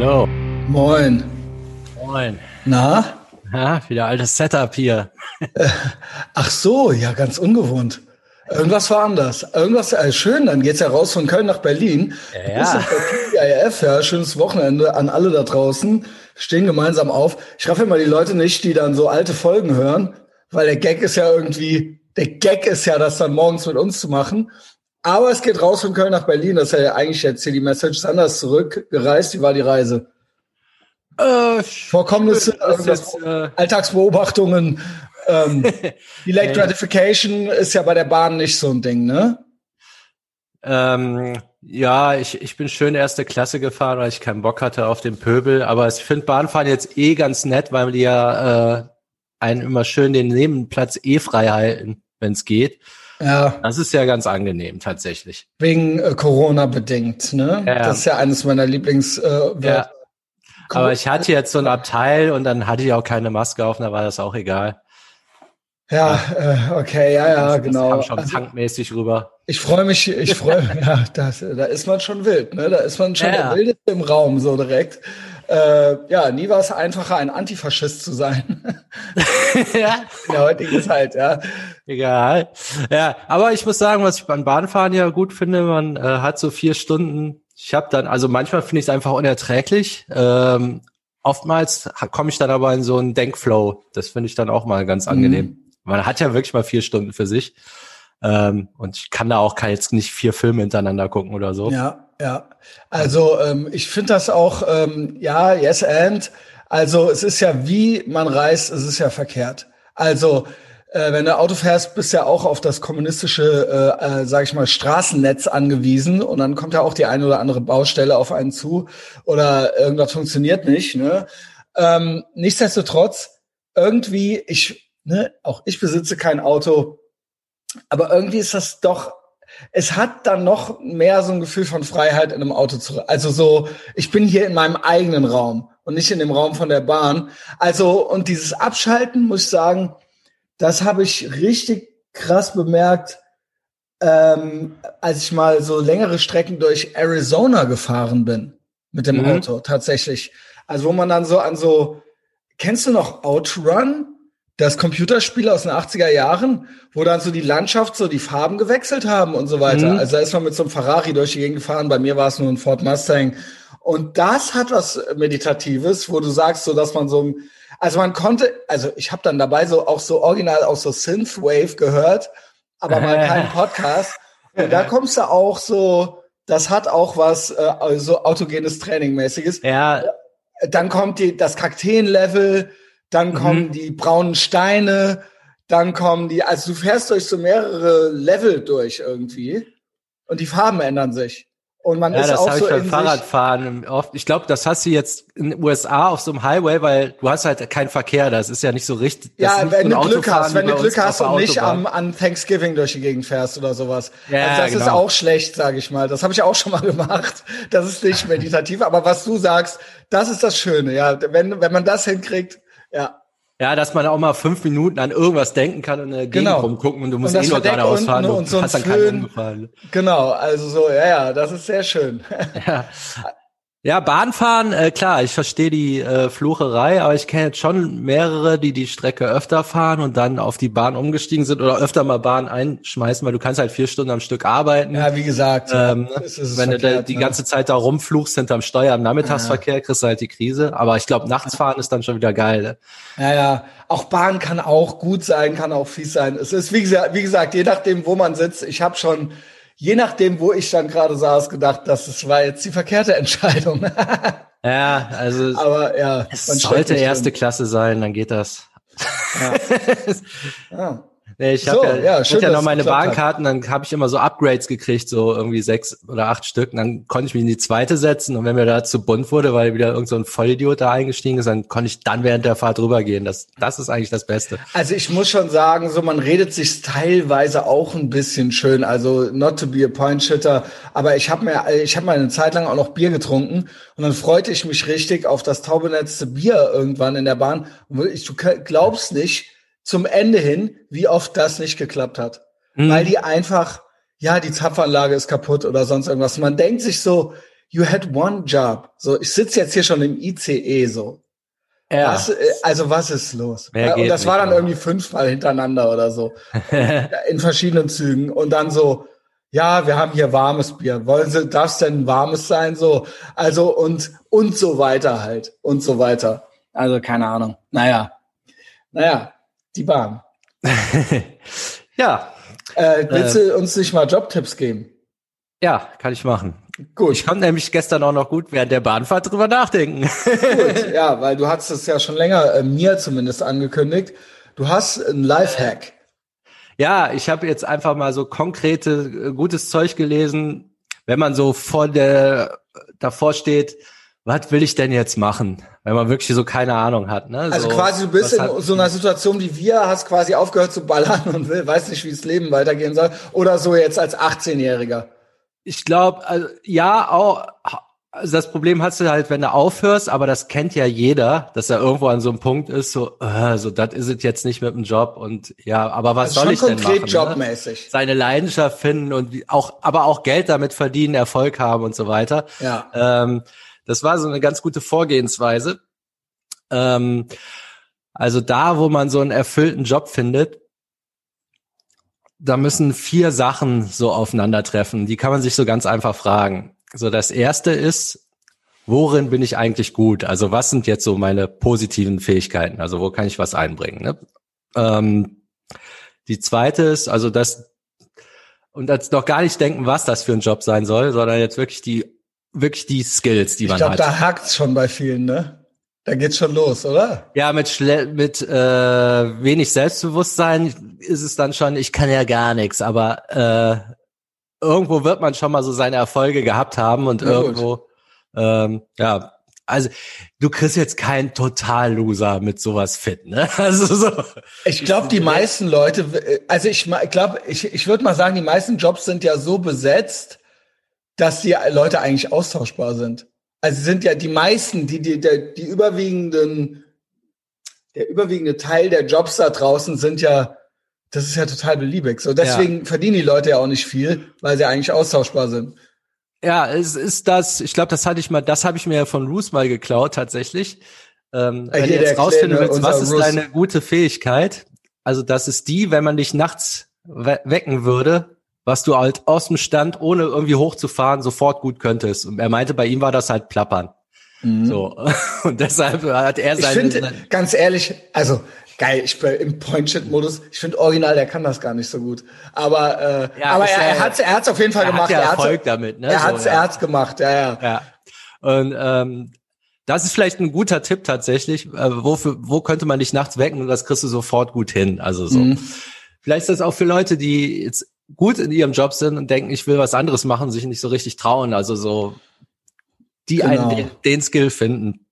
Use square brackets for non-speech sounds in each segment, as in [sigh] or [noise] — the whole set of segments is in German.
Hallo. Moin. Moin. Na? Ja, wieder altes Setup hier. Ach so, ja, ganz ungewohnt. Irgendwas war anders. Irgendwas, äh, schön, dann geht's ja raus von Köln nach Berlin. Ja. ja. ja, schönes Wochenende an alle da draußen. Stehen gemeinsam auf. Ich raffe immer die Leute nicht, die dann so alte Folgen hören, weil der Gag ist ja irgendwie, der Gag ist ja, das dann morgens mit uns zu machen. Aber es geht raus von Köln nach Berlin. Das ist ja eigentlich jetzt hier die Message. Anders zurückgereist. Wie war die Reise? Äh, Vorkommnisse, jetzt, äh, Alltagsbeobachtungen. Ähm, [laughs] Delayed Gratification ist ja bei der Bahn nicht so ein Ding, ne? Ähm, ja, ich, ich bin schön erste Klasse gefahren, weil ich keinen Bock hatte auf den Pöbel. Aber ich finde Bahnfahren jetzt eh ganz nett, weil die ja äh, einen immer schön den Nebenplatz eh frei halten, wenn es geht. Ja. Das ist ja ganz angenehm tatsächlich. Wegen äh, Corona bedingt, ne? Ja. Das ist ja eines meiner Lieblings. Äh, ja. Aber ich hatte jetzt so ein Abteil und dann hatte ich auch keine Maske auf, da war das auch egal. Ja, äh, okay, ja, ja, das, genau. Das kam schon Also, punkmäßig rüber. ich freue mich, ich freue [laughs] ja, das, da ist man schon wild, ne? Da ist man schon Ja. der Wildeste im Raum, so direkt. Äh, ja, nie war es einfacher, ein Antifaschist zu sein. [laughs] ja, In der heutigen Zeit, ja. egal. Ja, aber ich muss sagen, was ich beim Bahnfahren ja gut finde, man äh, hat so vier Stunden. Ich habe dann, also manchmal finde ich es einfach unerträglich. Ähm, oftmals komme ich dann aber in so einen Denkflow. Das finde ich dann auch mal ganz angenehm. Man hat ja wirklich mal vier Stunden für sich. Ähm, und ich kann da auch jetzt nicht vier Filme hintereinander gucken oder so. Ja, ja. Also ähm, ich finde das auch, ähm, ja, yes and. Also es ist ja, wie man reist, es ist ja verkehrt. Also äh, wenn du Auto fährst, bist du ja auch auf das kommunistische, äh, äh, sag ich mal, Straßennetz angewiesen und dann kommt ja auch die eine oder andere Baustelle auf einen zu oder irgendwas funktioniert nicht. Ne? Ähm, nichtsdestotrotz, irgendwie, ich, ne, auch ich besitze kein Auto, aber irgendwie ist das doch es hat dann noch mehr so ein Gefühl von Freiheit in einem Auto zu. Also so, ich bin hier in meinem eigenen Raum und nicht in dem Raum von der Bahn. Also, und dieses Abschalten, muss ich sagen, das habe ich richtig krass bemerkt, ähm, als ich mal so längere Strecken durch Arizona gefahren bin mit dem Mhm. Auto, tatsächlich. Also, wo man dann so an so, kennst du noch Outrun? Das Computerspiel aus den 80er Jahren, wo dann so die Landschaft, so die Farben gewechselt haben und so weiter. Mhm. Also da ist man mit so einem Ferrari durch die Gegend gefahren. Bei mir war es nur ein Ford Mustang. Und das hat was Meditatives, wo du sagst, so dass man so, also man konnte, also ich habe dann dabei so auch so original auch so Synthwave gehört, aber mal keinen [laughs] Podcast. Und da kommst du auch so, das hat auch was äh, so autogenes Training-mäßiges Ja, dann kommt die, das Kakteenlevel, dann kommen die braunen Steine, dann kommen die, also du fährst durch so mehrere Level durch irgendwie und die Farben ändern sich. Und man Ja, ist das auch habe so ich beim Fahrradfahren oft. Ich glaube, das hast du jetzt in den USA auf so einem Highway, weil du hast halt keinen Verkehr. Das ist ja nicht so richtig. ist ja, wenn du Glück hast, wenn du Glück hast und nicht am, an Thanksgiving durch die Gegend fährst oder sowas. Ja, also das ist genau. auch schlecht, sage ich mal. Das habe ich auch schon mal [laughs] gemacht. Das ist nicht meditativ, aber was du sagst, das ist das Schöne. Ja, wenn wenn man das hinkriegt, ja. Ja, dass man auch mal fünf Minuten an irgendwas denken kann und Gegend Genau. rumgucken und du musst Und eh nur geradeaus fahren. unten Du und so hast dann keinen Föhn. umgefahren. Genau, also so, ja, ja, das ist sehr schön. Ja. [laughs] Ja, Bahnfahren, äh, klar, ich verstehe die äh, Flucherei, aber ich kenne jetzt schon mehrere, die die Strecke öfter fahren und dann auf die Bahn umgestiegen sind oder öfter mal Bahn einschmeißen, weil du kannst halt vier Stunden am Stück arbeiten. Ja, wie gesagt, Ähm, ist wenn du da verkehrt, die ne? ganze Zeit da rumfluchst hinterm Steuer im Nachmittagsverkehr, kriegst du halt die Krise. Aber ich glaube, nachts fahren ist dann schon wieder geil. Ne? Ja, ja. Auch Bahn kann auch gut sein, kann auch fies sein. Es ist, wie gesagt, wie gesagt je nachdem, wo man sitzt. Ich habe schon, je nachdem, wo ich dann gerade saß, gedacht, das war jetzt die verkehrte Entscheidung. [laughs] Ja, also [laughs] Aber ja, es sollte erste drin. Klasse sein, dann geht das. Ja. [laughs] Nee, ich So, habe ja, ja, ich schön, ja noch meine. Bahnkarten, dann habe ich immer so Upgrades gekriegt, so irgendwie sechs oder acht Stück. Und dann konnte ich mich in die zweite setzen und wenn mir da zu bunt wurde, weil wieder irgend so ein Vollidiot da eingestiegen ist, dann konnte ich dann während der Fahrt rübergehen. Das, das ist eigentlich das Beste. Also ich muss schon sagen, so man redet sich teilweise auch ein bisschen schön. Also not to be a point shitter, aber ich habe mir, ich habe mal eine Zeit lang auch noch Bier getrunken und dann freute ich mich richtig auf das taubenetzte Bier irgendwann in der Bahn. Und ich, du glaubst nicht zum Ende hin, wie oft das nicht geklappt hat, Mhm. weil die einfach, ja, die Zapfanlage ist kaputt oder sonst irgendwas. Man denkt sich so, you had one job. So, ich sitze jetzt hier schon im ICE so. Ja. Was, äh, also was ist los? Ja, und das war dann mehr. irgendwie fünfmal hintereinander oder so. [laughs] in verschiedenen Zügen. Und dann so, ja, wir haben hier warmes Bier. Wollen Sie, darf es denn warmes sein? So, also und, und so weiter halt. Und so weiter. Also keine Ahnung. Naja. Naja, die Bahn. [laughs] ja. Äh, willst äh, du uns nicht mal Jobtipps geben? Ja, kann ich machen. Gut. Ich konnte nämlich gestern auch noch gut während der Bahnfahrt drüber nachdenken. Gut, [laughs] ja, weil du hast es ja schon länger äh, mir zumindest angekündigt. Du hast ein Lifehack. Ja, ich habe jetzt einfach mal so konkrete äh, gutes Zeug gelesen, wenn man so vor der davor steht, was will ich denn jetzt machen, wenn man wirklich so keine Ahnung hat. Ne? Also quasi du bist in hat, so einer Situation wie wir, hast quasi aufgehört zu ballern und will, weiß nicht, wie das Leben weitergehen soll. Oder so jetzt als 18-Jähriger. Ich glaube, also, ja, auch. Also das Problem hast du halt, wenn du aufhörst, aber das kennt ja jeder, dass er irgendwo an so einem Punkt ist, so, äh, so das ist es jetzt nicht mit dem Job und ja, aber was also soll ich denn machen? Ne? Jobmäßig. Ne? Seine Leidenschaft finden und auch, aber auch Geld damit verdienen, Erfolg haben und so weiter. Ja. Ähm, das war so eine ganz gute Vorgehensweise. Ähm, also da, wo man so einen erfüllten Job findet, da müssen vier Sachen so aufeinandertreffen. Die kann man sich so ganz einfach fragen. So, das erste ist, worin bin ich eigentlich gut? Also, was sind jetzt so meine positiven Fähigkeiten? Also, wo kann ich was einbringen? Ne? Ähm, die zweite ist, also das, und jetzt noch gar nicht denken, was das für ein Job sein soll, sondern jetzt wirklich die, wirklich die Skills, die ich man glaub, hat. Ich glaube, da hakt's schon bei vielen, ne? Da geht's schon los, oder? Ja, mit Schle mit äh, wenig Selbstbewusstsein ist es dann schon, ich kann ja gar nichts, aber äh, irgendwo wird man schon mal so seine Erfolge gehabt haben und ja, irgendwo, ähm, ja, also du kriegst jetzt keinen Total-Loser mit sowas fit, ne? [laughs] Also so. Ich glaube, die meisten Leute, also ich glaube, ich, ich würde mal sagen, die meisten Jobs sind ja so besetzt, dass die Leute eigentlich austauschbar sind also sind ja die meisten, die, die, der, die überwiegenden, der überwiegende Teil der Jobs da draußen sind ja, das ist ja total beliebig. So deswegen ja. verdienen die Leute ja auch nicht viel, weil sie eigentlich austauschbar sind. Ja, es ist das, ich glaube, das hatte ich mal, das habe ich mir ja von Roos mal geklaut tatsächlich. Ähm, wenn du jetzt rausfinden willst, was ist Roos. deine gute Fähigkeit? Also das ist die, wenn man dich nachts we wecken würde, was du halt aus dem Stand, ohne irgendwie hochzufahren, sofort gut könntest. Und er meinte, bei ihm war das halt Plappern. Mhm. So. [laughs] Und deshalb hat er seine. Ich finde, ganz ehrlich, also geil, ich bin im Point-Shit-Modus. Ich finde original, der kann das gar nicht so gut. Aber, äh, ja, aber er, er hat er hat's auf jeden Fall er gemacht. Hat ja Erfolg er damit, ne? Er hat's, so, ja. er hat's gemacht, ja, ja. ja. Und ähm, das ist vielleicht ein guter Tipp tatsächlich. Äh, wofür, wo könnte man dich nachts wecken und das kriegst du sofort gut hin. Also so. Mhm. Vielleicht ist das auch für Leute, die jetzt gut in ihrem Job sind und denken, ich will was anderes machen, sich nicht so richtig trauen. Also so, die genau. einen den, den Skill finden.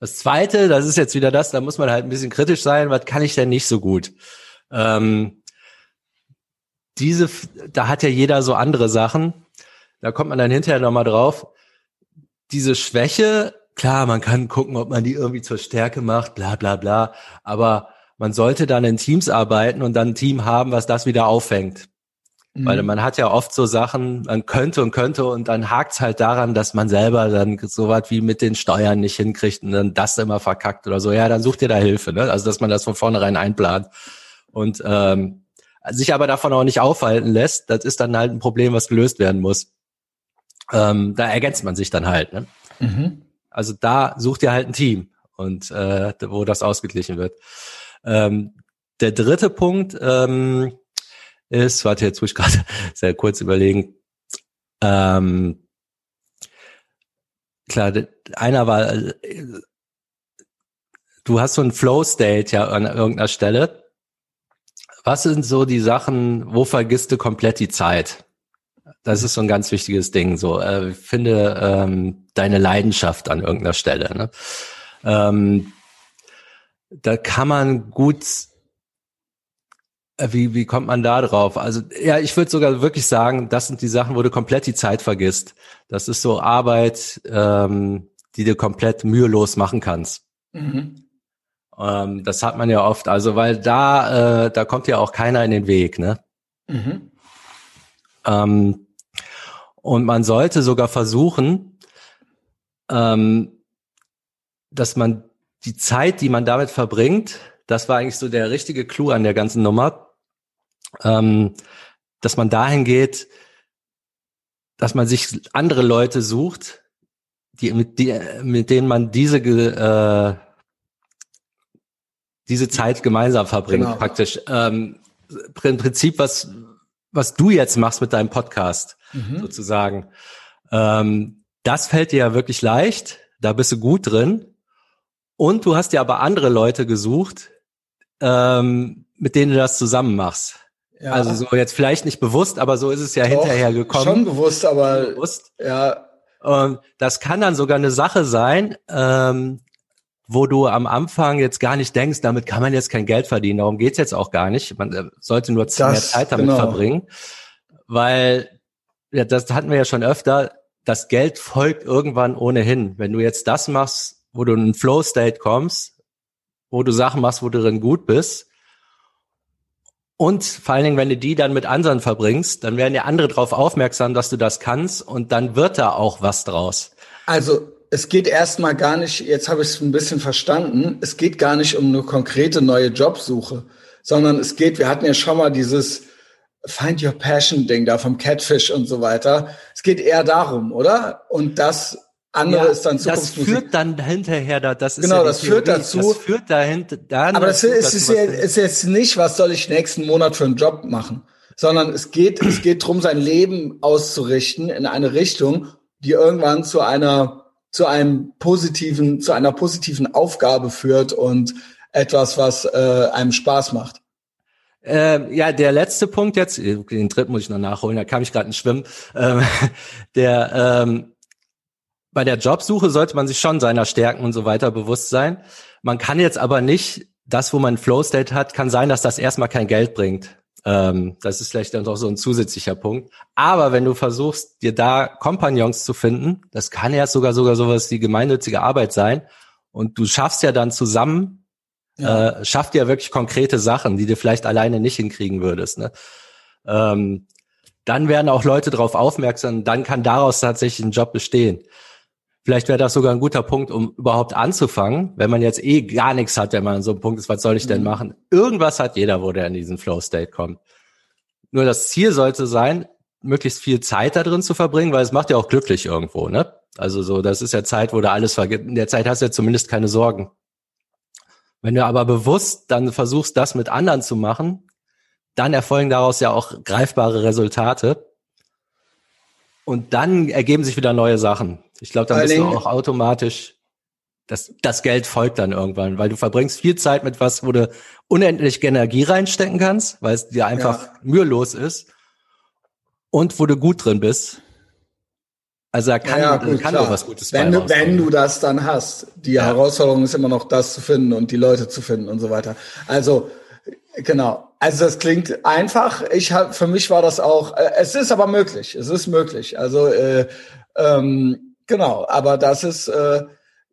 Das zweite, das ist jetzt wieder das, da muss man halt ein bisschen kritisch sein, was kann ich denn nicht so gut? Ähm, diese, da hat ja jeder so andere Sachen. Da kommt man dann hinterher nochmal drauf. Diese Schwäche, klar, man kann gucken, ob man die irgendwie zur Stärke macht, bla bla bla. Aber man sollte dann in Teams arbeiten und dann ein Team haben, was das wieder auffängt. Mhm. Weil man hat ja oft so Sachen, man könnte und könnte und dann hakt's halt daran, dass man selber dann so was wie mit den Steuern nicht hinkriegt und dann das immer verkackt oder so. Ja, dann sucht ihr da Hilfe, ne? Also dass man das von vornherein einplant. Und ähm, sich aber davon auch nicht aufhalten lässt, das ist dann halt ein Problem, was gelöst werden muss. Ähm, da ergänzt man sich dann halt. Ne? Mhm. Also da sucht ihr halt ein Team und äh, wo das ausgeglichen wird. Ähm, der dritte Punkt ähm, ist, warte, jetzt muss ich gerade [laughs] sehr kurz überlegen. Ähm, klar, einer war, äh, du hast so ein Flow-State ja an irgendeiner Stelle. Was sind so die Sachen, wo vergisst du komplett die Zeit? Das ist so ein ganz wichtiges Ding. So, äh, finde ähm, deine Leidenschaft an irgendeiner Stelle. Ne? Ähm, da kann man gut äh, wie, wie kommt man da drauf? Also, ja, ich würde sogar wirklich sagen, das sind die Sachen, wo du komplett die Zeit vergisst. Das ist so Arbeit, ähm, die du komplett mühelos machen kannst. Mhm. Ähm, das hat man ja oft, also weil da, äh, da kommt ja auch keiner in den Weg, ne? Mhm. Ähm, Und man sollte sogar versuchen, ähm, dass man die Zeit, die man damit verbringt, das war eigentlich so der richtige Clou an der ganzen Nummer, ähm, dass man dahin geht, dass man sich andere Leute sucht, die mit, die, mit denen man diese äh, diese Zeit gemeinsam verbringt, genau. praktisch. Ähm, Im Prinzip, was was du jetzt machst mit deinem Podcast, mhm. sozusagen. Ähm, das fällt dir ja wirklich leicht, da bist du gut drin. Und du hast dir aber andere Leute gesucht, ähm, mit denen du das zusammen machst. Ja. Also so jetzt vielleicht nicht bewusst, aber so ist es ja Doch, hinterher gekommen. Schon bewusst, aber bewusst. ja. Und das kann dann sogar eine Sache sein, ähm, wo du am Anfang jetzt gar nicht denkst, damit kann man jetzt kein Geld verdienen. Darum geht's jetzt auch gar nicht. Man äh, sollte nur das, mehr Zeit damit genau. verbringen. Weil, ja, das hatten wir ja schon öfter, das Geld folgt irgendwann ohnehin. Wenn du jetzt das machst, wo du in einen Flow-State kommst, wo du Sachen machst, wo du drin gut bist, und vor allen Dingen, wenn du die dann mit anderen verbringst, dann werden ja andere darauf aufmerksam, dass du das kannst und dann wird da auch was draus. Also es geht erstmal gar nicht, jetzt habe ich es ein bisschen verstanden, es geht gar nicht um eine konkrete neue Jobsuche, sondern es geht, wir hatten ja schon mal dieses Find Your Passion Ding da vom Catfish und so weiter. Es geht eher darum, oder? Und das andere ja, ist dann Zukunftsmusik. Das führt dann hinterher da, das ist genau, ja das Theorie, führt dazu. Das führt dahinter dann. Aber das ist, ist, ja, ist jetzt nicht, was soll ich nächsten Monat für einen Job machen, sondern es geht, es geht drum, sein Leben auszurichten in eine Richtung, die irgendwann zu einer zu einem positiven, zu einer positiven Aufgabe führt und etwas, was äh, einem Spaß macht. Äh, ja, der letzte Punkt jetzt, den dritten muss ich noch nachholen, da kam ich gerade ins Schwimmen. Ähm, [laughs] der ähm, bei der Jobsuche sollte man sich schon seiner Stärken und so weiter bewusst sein. Man kann jetzt aber nicht, das, wo man Flow State hat, kann sein, dass das erstmal kein Geld bringt. Ähm, das ist vielleicht dann doch so ein zusätzlicher Punkt. Aber wenn du versuchst, dir da Kompagnons zu finden, das kann ja sogar sogar sowas wie gemeinnützige Arbeit sein, und du schaffst ja dann zusammen, ja. äh, schafft ja wirklich konkrete Sachen, die du vielleicht alleine nicht hinkriegen würdest. Ne? Ähm, dann werden auch Leute darauf aufmerksam, dann kann daraus tatsächlich ein Job bestehen. Vielleicht wäre das sogar ein guter Punkt, um überhaupt anzufangen, wenn man jetzt eh gar nichts hat, wenn man an so einem Punkt ist, was soll ich denn mhm. machen? Irgendwas hat jeder, wo der in diesen Flow-State kommt. Nur das Ziel sollte sein, möglichst viel Zeit da drin zu verbringen, weil es macht ja auch glücklich irgendwo, ne? Also so, das ist ja Zeit, wo du alles vergisst. In der Zeit hast du ja zumindest keine Sorgen. Wenn du aber bewusst dann versuchst, das mit anderen zu machen, dann erfolgen daraus ja auch greifbare Resultate. Und dann ergeben sich wieder neue Sachen. Ich glaube, dann bist du auch automatisch, das, das Geld folgt dann irgendwann, weil du verbringst viel Zeit mit was, wo du unendlich Energie reinstecken kannst, weil es dir einfach ja. mühelos ist und wo du gut drin bist. Also da kann, ja, gut, kann doch was Gutes wenn du, wenn du das dann hast. Die ja. Herausforderung ist immer noch das zu finden und die Leute zu finden und so weiter. Also genau. Also das klingt einfach. Ich hab, für mich war das auch. Äh, es ist aber möglich. Es ist möglich. Also äh, ähm, Genau, aber das ist, äh,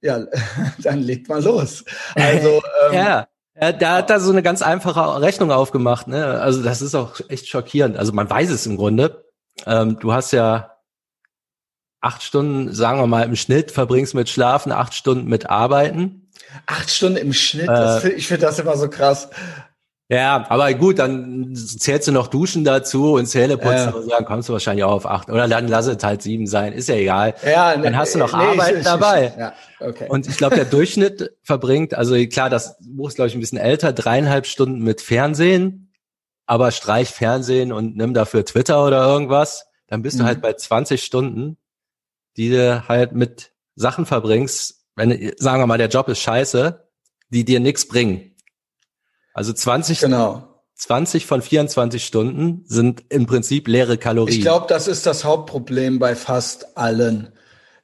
ja, [laughs] dann legt mal los. Also, [laughs] ähm, ja. Ja, da hat da so eine ganz einfache Rechnung aufgemacht. Ne? Also das ist auch echt schockierend. Also man weiß es im Grunde. Ähm, du hast ja acht Stunden, sagen wir mal, im Schnitt verbringst mit Schlafen, acht Stunden mit Arbeiten. Acht Stunden im Schnitt, äh, ich finde das immer so krass. Ja, aber gut, dann zählst du noch Duschen dazu und Zähneputzen ja. und sagen, kommst du wahrscheinlich auch auf acht. Oder dann lass es halt sieben sein, ist ja egal. Ja, dann hast du noch nee, Arbeit ich, [laughs] dabei. Ich, ja, okay. Und ich glaube, der Durchschnitt verbringt, also klar, das Buch ist, glaube ich, ein bisschen älter, dreieinhalb Stunden mit Fernsehen, aber streich Fernsehen und nimm dafür Twitter oder irgendwas, dann bist mhm. du halt bei 20 Stunden, die du halt mit Sachen verbringst, wenn, sagen wir mal, der Job ist scheiße, die dir nichts bringen. Also 20, genau. 20 von 24 Stunden sind im Prinzip leere Kalorien. Ich glaube, das ist das Hauptproblem bei fast allen,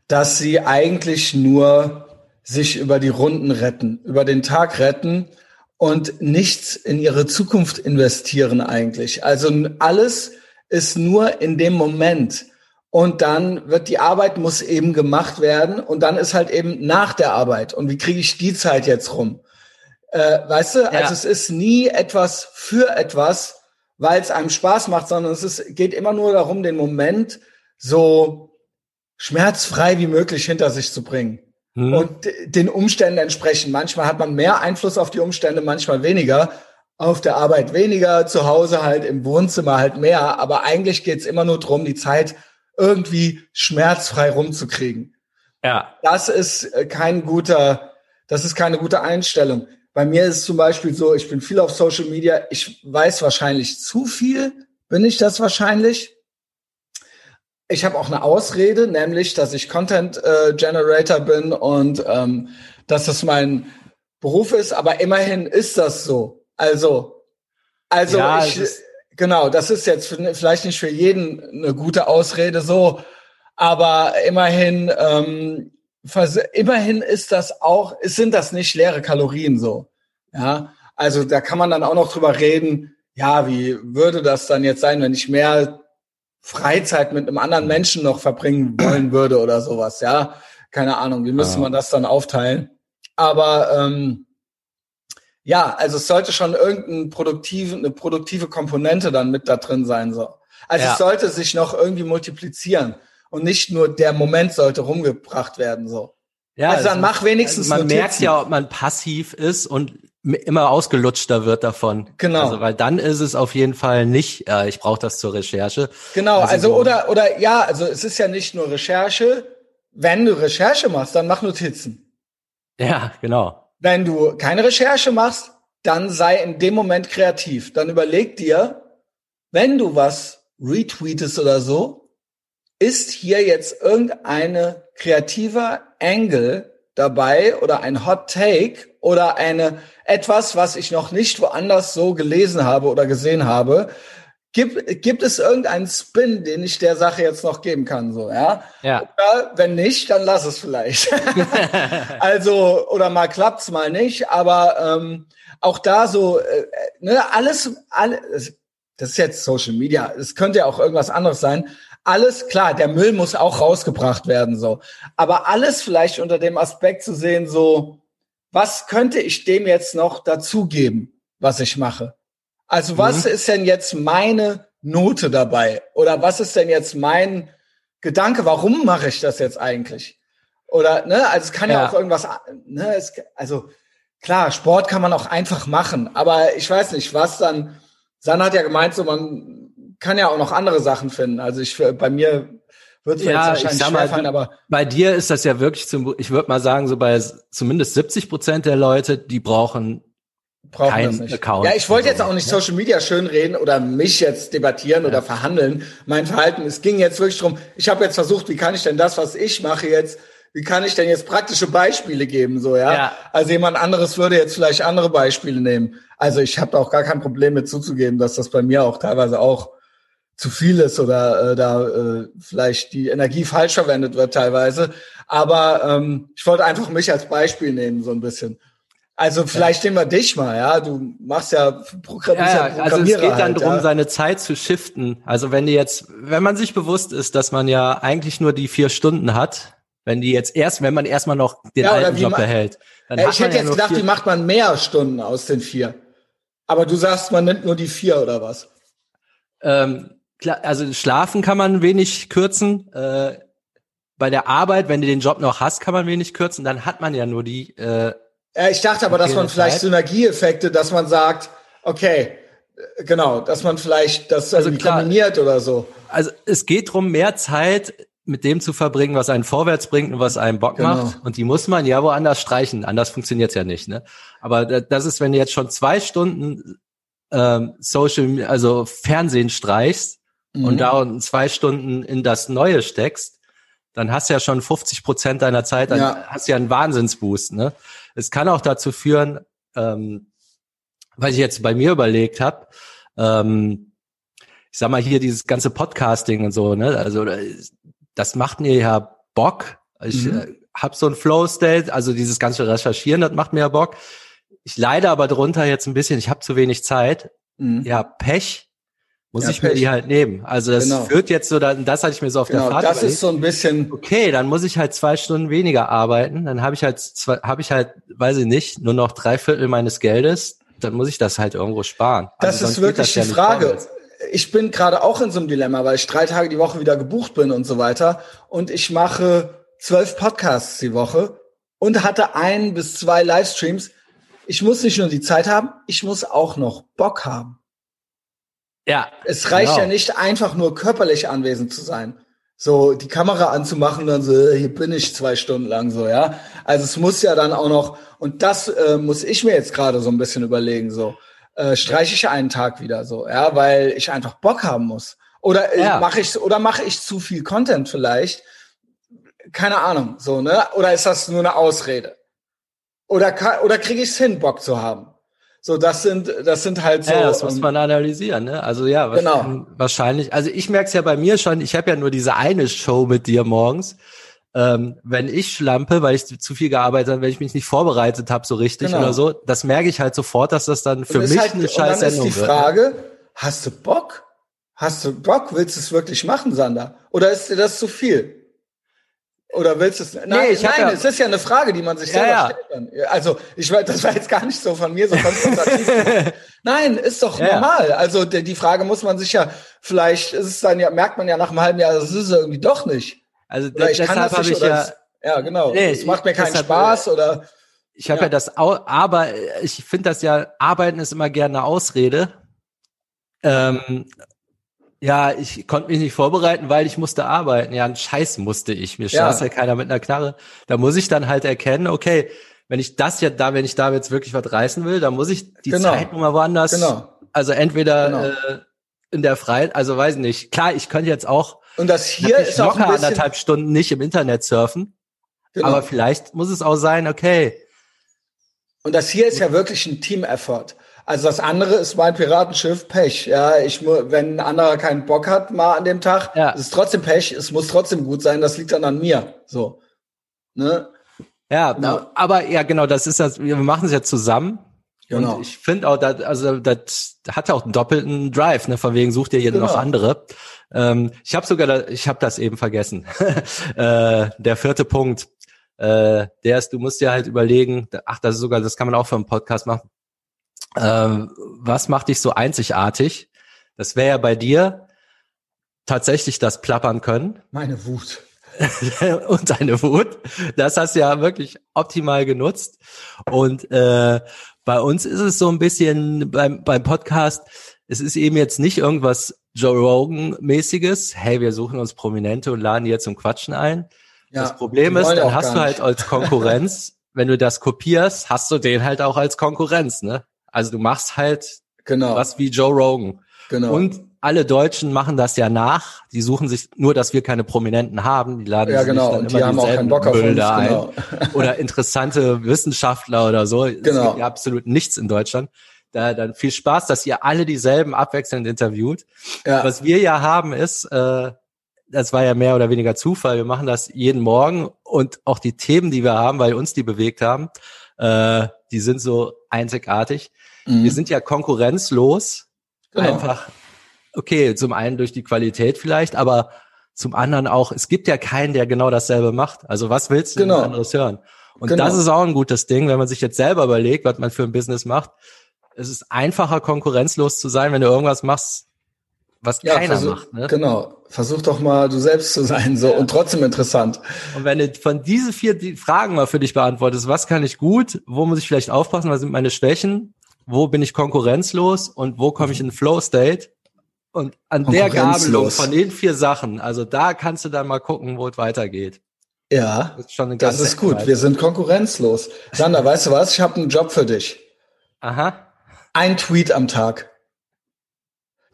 dass sie eigentlich nur sich über die Runden retten, über den Tag retten und nichts in ihre Zukunft investieren eigentlich. Also alles ist nur in dem Moment. Und dann wird die Arbeit muss eben gemacht werden und dann ist halt eben nach der Arbeit. Und wie kriege ich die Zeit jetzt rum? Äh, weißt du, ja. also es ist nie etwas für etwas, weil es einem Spaß macht, sondern es ist, geht immer nur darum, den Moment so schmerzfrei wie möglich hinter sich zu bringen mhm. und den Umständen entsprechen. Manchmal hat man mehr Einfluss auf die Umstände, manchmal weniger. Auf der Arbeit weniger, zu Hause halt im Wohnzimmer halt mehr. Aber eigentlich geht's immer nur drum, die Zeit irgendwie schmerzfrei rumzukriegen. Ja. Das ist äh, kein guter, das ist keine gute Einstellung. Bei mir ist es zum Beispiel so, ich bin viel auf Social Media, ich weiß wahrscheinlich zu viel, bin ich das wahrscheinlich? Ich habe auch eine Ausrede, nämlich, dass ich Content äh, Generator bin und ähm, dass das mein Beruf ist, aber immerhin ist das so. Also, also ja, ich, genau, das ist jetzt vielleicht nicht für jeden eine gute Ausrede so, aber immerhin, ähm, immerhin ist das auch, sind das nicht leere Kalorien so. Ja, also da kann man dann auch noch drüber reden. Ja, wie würde das dann jetzt sein, wenn ich mehr Freizeit mit einem anderen Menschen noch verbringen wollen würde oder sowas, ja. Keine Ahnung, wie müsste man das dann aufteilen? Aber ähm, ja, also es sollte schon irgendeine produktive, eine produktive Komponente dann mit da drin sein. So. Also ja. es sollte sich noch irgendwie multiplizieren und nicht nur der Moment sollte rumgebracht werden. so. Ja, also dann also, mach wenigstens. Also man Notizen. merkt ja, ob man passiv ist und immer ausgelutschter wird davon. Genau. Also, weil dann ist es auf jeden Fall nicht, äh, ich brauche das zur Recherche. Genau, also, also so oder oder ja, also es ist ja nicht nur Recherche. Wenn du Recherche machst, dann mach Notizen. Ja, genau. Wenn du keine Recherche machst, dann sei in dem Moment kreativ. Dann überleg dir, wenn du was retweetest oder so, ist hier jetzt irgendeine kreativer Angle dabei oder ein Hot Take oder eine etwas, was ich noch nicht woanders so gelesen habe oder gesehen habe. Gibt, gibt es irgendeinen Spin, den ich der Sache jetzt noch geben kann, so, ja? Ja. Oder wenn nicht, dann lass es vielleicht. [laughs] [laughs] also, oder mal klappt's, mal nicht, aber ähm, auch da so, äh, ne, alles, alles, das ist jetzt Social Media, es könnte ja auch irgendwas anderes sein, alles klar, der Müll muss auch rausgebracht werden, so. Aber alles vielleicht unter dem Aspekt zu sehen, so, was könnte ich dem jetzt noch dazugeben, was ich mache? Also was mhm. ist denn jetzt meine Note dabei? Oder was ist denn jetzt mein Gedanke? Warum mache ich das jetzt eigentlich? Oder, ne, also es kann ja, ja auch irgendwas, ne, es, also klar, Sport kann man auch einfach machen, aber ich weiß nicht, was dann, San hat ja gemeint, so man kann ja auch noch andere Sachen finden. Also ich bei mir wird es ja, jetzt wahrscheinlich schwerfallen, aber bei dir ist das ja wirklich zum, ich würde mal sagen, so bei zumindest 70 Prozent der Leute, die brauchen brauchen kein das nicht. Account. Ja, ich wollte jetzt auch nicht Social Media schönreden oder mich jetzt debattieren ja. oder verhandeln. Mein Verhalten, es ging jetzt wirklich drum. Ich habe jetzt versucht, wie kann ich denn das, was ich mache jetzt wie kann ich denn jetzt praktische Beispiele geben, so, ja? ja. Also jemand anderes würde jetzt vielleicht andere Beispiele nehmen. Also ich habe auch gar kein Problem mit zuzugeben, dass das bei mir auch teilweise auch zu viel ist oder äh, da äh, vielleicht die Energie falsch verwendet wird teilweise. Aber ähm, ich wollte einfach mich als Beispiel nehmen, so ein bisschen. Also vielleicht nehmen wir dich mal, ja. Du machst ja, Programm ja, ja Also es geht dann halt, darum, ja. seine Zeit zu shiften. Also wenn die jetzt, wenn man sich bewusst ist, dass man ja eigentlich nur die vier Stunden hat, wenn die jetzt erst, wenn man erstmal noch den ja, alten Job behält, dann hat Ich hätte jetzt gedacht, die macht man mehr Stunden aus den vier. Aber du sagst, man nimmt nur die vier oder was? Ähm, klar, also schlafen kann man wenig kürzen. Äh, bei der Arbeit, wenn du den Job noch hast, kann man wenig kürzen. Dann hat man ja nur die. Äh, ja, ich dachte aber, dass man vielleicht Zeit. Synergieeffekte, dass man sagt, okay, äh, genau, dass man vielleicht das also klar, kombiniert oder so. Also es geht drum, mehr Zeit mit dem zu verbringen, was einen vorwärts bringt und was einen Bock genau. macht. Und die muss man ja woanders streichen. Anders funktioniert's ja nicht. Ne? Aber das ist, wenn du jetzt schon zwei Stunden ähm, Social, also Fernsehen streichst, mhm. und da zwei Stunden in das Neue steckst, dann hast du ja schon 50 Prozent deiner Zeit, dann ja. hast du ja einen Wahnsinnsboost. Ne? Es kann auch dazu führen, ähm, was ich jetzt bei mir überlegt habe, ähm, ich sag mal hier dieses ganze Podcasting und so, ne? Also das macht mir ja Bock. Ich mhm. äh, habe so ein Flow-State, also dieses ganze Recherchieren, das macht mir ja Bock. Ich leide aber drunter jetzt ein bisschen, ich habe zu wenig Zeit. Mhm. Ja, Pech muss ja, ich Pech. mir die halt nehmen. Also das genau. führt jetzt so, das hatte ich mir so auf genau, der Fahrt. Das überlegt. ist so ein bisschen. Okay, dann muss ich halt zwei Stunden weniger arbeiten. Dann habe ich halt, habe ich halt, weiß ich nicht, nur noch drei Viertel meines Geldes. Dann muss ich das halt irgendwo sparen. Das also ist wirklich das die ja Frage. ich bin gerade auch in so einem Dilemma, weil ich drei Tage die Woche wieder gebucht bin und so weiter. Und ich mache zwölf Podcasts die Woche und hatte ein bis zwei Livestreams. Ich muss nicht nur die Zeit haben, ich muss auch noch Bock haben. Ja. Es reicht genau. ja nicht einfach nur körperlich anwesend zu sein. So die Kamera anzumachen und dann so, äh, hier bin ich zwei Stunden lang so, ja. Also es muss ja dann auch noch, und das äh, muss ich mir jetzt gerade so ein bisschen überlegen, so, äh, streiche ich einen Tag wieder so, ja, weil ich einfach Bock haben muss. Oder äh, ja. mache ich oder mache ich zu viel Content vielleicht? Keine Ahnung, so, ne? Oder ist das nur eine Ausrede? Oder oder kriege ich es hin, Bock zu haben? So, das sind, das sind halt so. Ja, das muss ähm, man analysieren, ne? Also ja, genau. wahrscheinlich. Also ich merke es ja bei mir schon, ich habe ja nur diese eine Show mit dir morgens. Ähm, wenn ich schlampe, weil ich zu viel gearbeitet habe, wenn ich mich nicht vorbereitet habe so richtig genau. oder so, das merke ich halt sofort, dass das dann für mich halt, eine scheiß Sendung wird. ist die ne? Frage, hast du Bock? Hast du Bock? Willst du es wirklich machen, Sander? Oder ist dir das zu viel? Oder willst du es? Nein, nee, ich nein ja, es ist ja eine Frage, die man sich selber ja, stellt. Dann. Also, ich weiß, das war jetzt gar nicht so von mir so [laughs] konfrontativ. nein, ist doch ja, normal. Also, die, die Frage muss man sich ja, vielleicht ist es dann ja, merkt man ja nach einem halben Jahr, das ist es irgendwie doch nicht. Also, oder ich kann das nicht, oder ja, ja, genau. Nee, es macht mir keinen deshalb, Spaß oder. Ich habe ja. ja das, aber ich finde das ja, Arbeiten ist immer gerne eine Ausrede. Ähm, ja, ich konnte mich nicht vorbereiten, weil ich musste arbeiten. Ja, ein Scheiß musste ich. Mir ja. ja keiner mit einer Knarre. Da muss ich dann halt erkennen, okay, wenn ich das ja da, wenn ich da jetzt wirklich was reißen will, dann muss ich die genau. Zeit nochmal woanders. Genau. Also entweder genau. äh, in der Freiheit, also weiß nicht. Klar, ich könnte jetzt auch. Und das hier ist auch locker anderthalb Stunden nicht im Internet surfen. Genau. Aber vielleicht muss es auch sein, okay. Und das hier ist ja wirklich ein Team-Effort. Also das andere ist mein Piratenschiff Pech. Ja, ich wenn ein anderer keinen Bock hat mal an dem Tag, ja. ist es trotzdem Pech. Es muss trotzdem gut sein. Das liegt dann an mir. So, ne? Ja, genau. aber ja, genau. Das ist das. Wir machen es ja zusammen. Genau. Und ich finde auch, dass, also das hat ja auch einen doppelten Drive. Ne, von wegen sucht ihr genau. noch andere. Ähm, ich habe sogar, da, ich habe das eben vergessen. [laughs] äh, der vierte Punkt. Äh, der ist, du musst dir halt überlegen, ach, das ist sogar, das kann man auch für einen Podcast machen ähm, was macht dich so einzigartig? Das wäre ja bei dir tatsächlich das Plappern können. Meine Wut. [laughs] und deine Wut. Das hast du ja wirklich optimal genutzt. Und äh, bei uns ist es so ein bisschen beim, beim Podcast, es ist eben jetzt nicht irgendwas Joe Rogan-mäßiges. Hey, wir suchen uns Prominente und laden jetzt zum Quatschen ein. Ja, das Problem ist, dann hast du halt als Konkurrenz, [laughs] wenn du das kopierst, hast du den halt auch als Konkurrenz, ne? Also du machst halt genau. was wie Joe Rogan. Genau. Und alle Deutschen machen das ja nach. Die suchen sich nur, dass wir keine Prominenten haben. Die laden ja, sich genau. dann und immer die haben auch keinen Bock auf uns, ein. Genau. [laughs] oder interessante Wissenschaftler oder so. Genau. Es ja absolut nichts in Deutschland. Da dann viel Spaß, dass ihr alle dieselben abwechselnd interviewt. Ja. Was wir ja haben ist, äh, das war ja mehr oder weniger Zufall. Wir machen das jeden Morgen und auch die Themen, die wir haben, weil uns die bewegt haben, äh, die sind so einzigartig. Mhm. Wir sind ja konkurrenzlos. Genau. Einfach, okay, zum einen durch die Qualität vielleicht, aber zum anderen auch, es gibt ja keinen, der genau dasselbe macht. Also was willst du genau. anderes hören? Und genau. das ist auch ein gutes Ding, wenn man sich jetzt selber überlegt, was man für ein Business macht. Es ist einfacher, konkurrenzlos zu sein, wenn du irgendwas machst, was ja, keiner versuch, macht. Ne? Genau. Versuch doch mal du selbst zu sein so ja. und trotzdem interessant. Und wenn du von diesen vier Fragen mal für dich beantwortest, was kann ich gut, wo muss ich vielleicht aufpassen, was sind meine Schwächen, wo bin ich konkurrenzlos und wo komme ich in Flow State? Und an der Gabelung von den vier Sachen, also da kannst du dann mal gucken, wo es weitergeht. Ja, das ist, schon das ist gut. Wir sind konkurrenzlos. Sander, weißt du was? Ich habe einen Job für dich. Aha. Ein Tweet am Tag.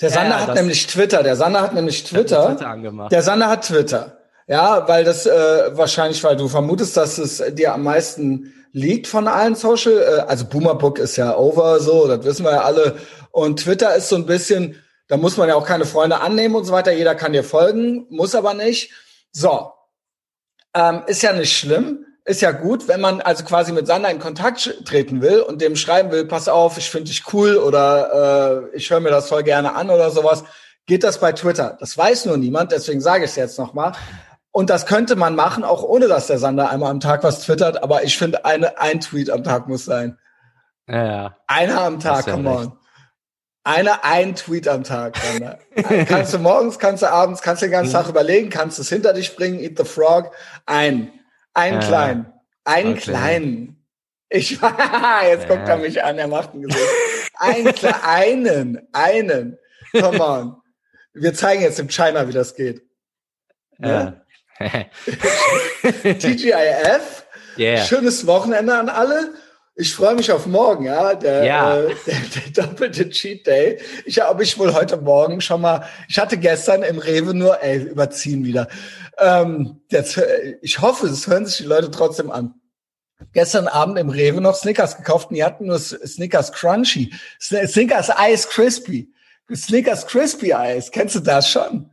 Der Sander ja, hat nämlich Twitter. Der Sander hat nämlich Twitter. Twitter angemacht. Der Sander hat Twitter. Ja, weil das äh, wahrscheinlich, weil du vermutest, dass es dir am meisten liegt von allen Social. Äh, also Boomerbook ist ja over, so, das wissen wir ja alle. Und Twitter ist so ein bisschen, da muss man ja auch keine Freunde annehmen und so weiter. Jeder kann dir folgen, muss aber nicht. So, ähm, ist ja nicht schlimm ist ja gut, wenn man also quasi mit Sander in Kontakt treten will und dem schreiben will, pass auf, ich finde dich cool oder äh, ich höre mir das voll gerne an oder sowas, geht das bei Twitter. Das weiß nur niemand, deswegen sage ich es jetzt nochmal. Und das könnte man machen, auch ohne dass der Sander einmal am Tag was twittert, aber ich finde, eine, ein Tweet am Tag muss sein. Ja, ja. Einer am Tag, come on. Eine, ein Tweet am Tag. Ne? [laughs] kannst du morgens, kannst du abends, kannst du den ganzen Tag überlegen, kannst es hinter dich bringen, eat the frog. Ein, ein ja. kleinen, einen okay. kleinen. Ich, [laughs] jetzt ja. guckt er mich an, er macht ein Gesicht. Ein, einen, einen. Come on. Wir zeigen jetzt im China, wie das geht. Ja. [laughs] TGIF. Yeah. Schönes Wochenende an alle. Ich freue mich auf morgen, ja, der, ja. Äh, der, der doppelte Cheat Day. Ich habe ich wohl heute Morgen schon mal, ich hatte gestern im Rewe nur, ey, überziehen wieder. Ähm, jetzt, ich hoffe, es hören sich die Leute trotzdem an. Gestern Abend im Rewe noch Snickers gekauft und die hatten nur Snickers Crunchy, Snickers Ice Crispy, Snickers Crispy Eis. Kennst du das schon?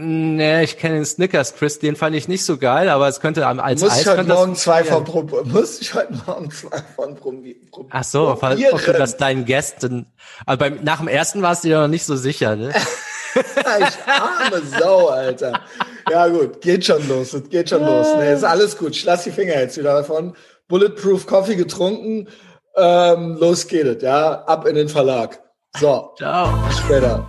Nee, ich kenne den Snickers Chris, den fand ich nicht so geil, aber es könnte als muss Eis ich heute morgen zwei von muss ich heute morgen zwei von probieren. Ach so, ob du das deinen Gästen, aber beim, nach dem ersten warst du ja noch nicht so sicher, ne? [laughs] ich arme Sau, Alter. Ja gut, geht schon los, geht schon los. Nee, ist alles gut. Ich lass die Finger jetzt wieder davon. Bulletproof Coffee getrunken, ähm, los geht es, ja, ab in den Verlag. So, ciao. Bis später.